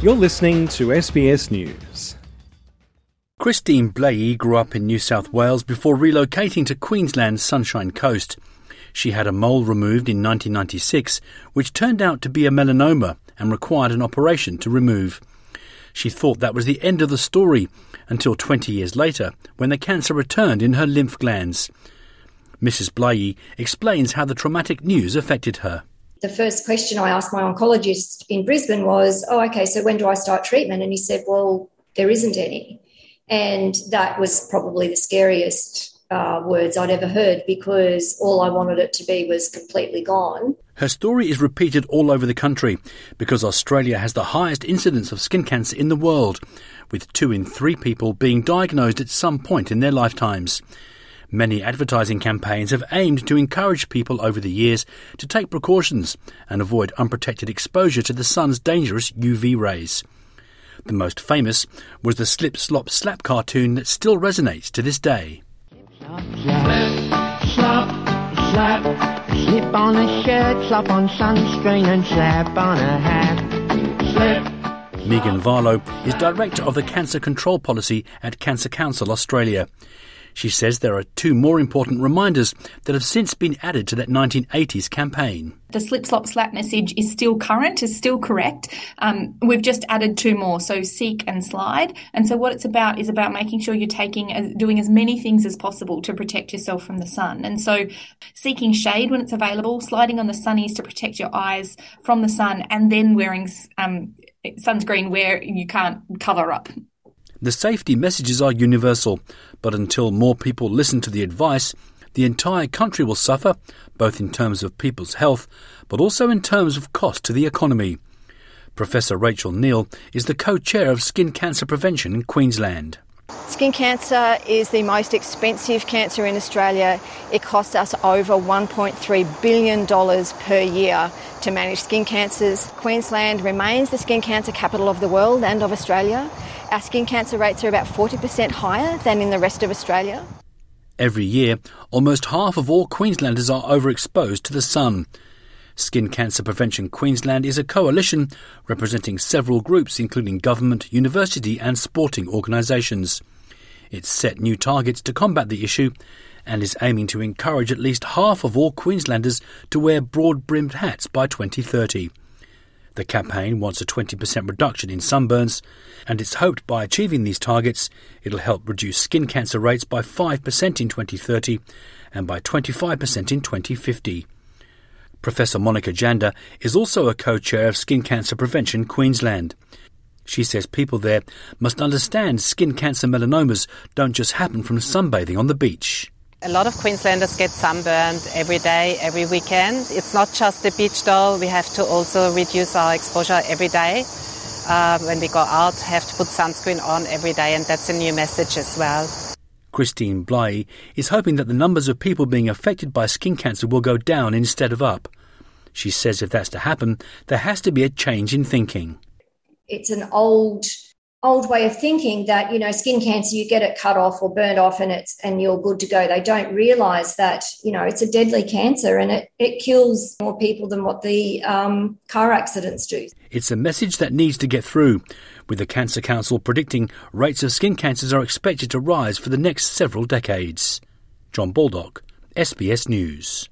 You're listening to SBS News. Christine Blahey grew up in New South Wales before relocating to Queensland's Sunshine Coast. She had a mole removed in 1996, which turned out to be a melanoma and required an operation to remove. She thought that was the end of the story until 20 years later when the cancer returned in her lymph glands. Mrs. Blahey explains how the traumatic news affected her. The first question I asked my oncologist in Brisbane was, Oh, okay, so when do I start treatment? And he said, Well, there isn't any. And that was probably the scariest uh, words I'd ever heard because all I wanted it to be was completely gone. Her story is repeated all over the country because Australia has the highest incidence of skin cancer in the world, with two in three people being diagnosed at some point in their lifetimes. Many advertising campaigns have aimed to encourage people over the years to take precautions and avoid unprotected exposure to the sun's dangerous UV rays. The most famous was the Slip Slop Slap cartoon that still resonates to this day. Slap, slap, slap, slip on a shirt, slap on sunscreen and slap on a hat. Slip. Megan Varlow is Director of the Cancer Control Policy at Cancer Council Australia. She says there are two more important reminders that have since been added to that 1980s campaign. The slip, slop, slap message is still current, is still correct. Um, we've just added two more, so seek and slide. And so what it's about is about making sure you're taking, uh, doing as many things as possible to protect yourself from the sun. And so seeking shade when it's available, sliding on the sunnies to protect your eyes from the sun, and then wearing um, sunscreen where you can't cover up. The safety messages are universal, but until more people listen to the advice, the entire country will suffer, both in terms of people's health, but also in terms of cost to the economy. Professor Rachel Neale is the co chair of Skin Cancer Prevention in Queensland. Skin cancer is the most expensive cancer in Australia. It costs us over $1.3 billion per year to manage skin cancers. Queensland remains the skin cancer capital of the world and of Australia. Our skin cancer rates are about 40% higher than in the rest of Australia. Every year, almost half of all Queenslanders are overexposed to the sun. Skin Cancer Prevention Queensland is a coalition representing several groups, including government, university, and sporting organisations. It's set new targets to combat the issue and is aiming to encourage at least half of all Queenslanders to wear broad brimmed hats by 2030. The campaign wants a 20% reduction in sunburns, and it's hoped by achieving these targets, it'll help reduce skin cancer rates by 5% in 2030 and by 25% in 2050. Professor Monica Janda is also a co chair of Skin Cancer Prevention Queensland. She says people there must understand skin cancer melanomas don't just happen from sunbathing on the beach. A lot of Queenslanders get sunburned every day, every weekend. It's not just the beach though, we have to also reduce our exposure every day. Uh, when we go out, have to put sunscreen on every day, and that's a new message as well. Christine Blahey is hoping that the numbers of people being affected by skin cancer will go down instead of up. She says if that's to happen, there has to be a change in thinking. It's an old old way of thinking that you know skin cancer you get it cut off or burned off and it's and you're good to go. They don't realize that you know it's a deadly cancer and it, it kills more people than what the um, car accidents do. It's a message that needs to get through with the cancer council predicting rates of skin cancers are expected to rise for the next several decades. John baldock sbs news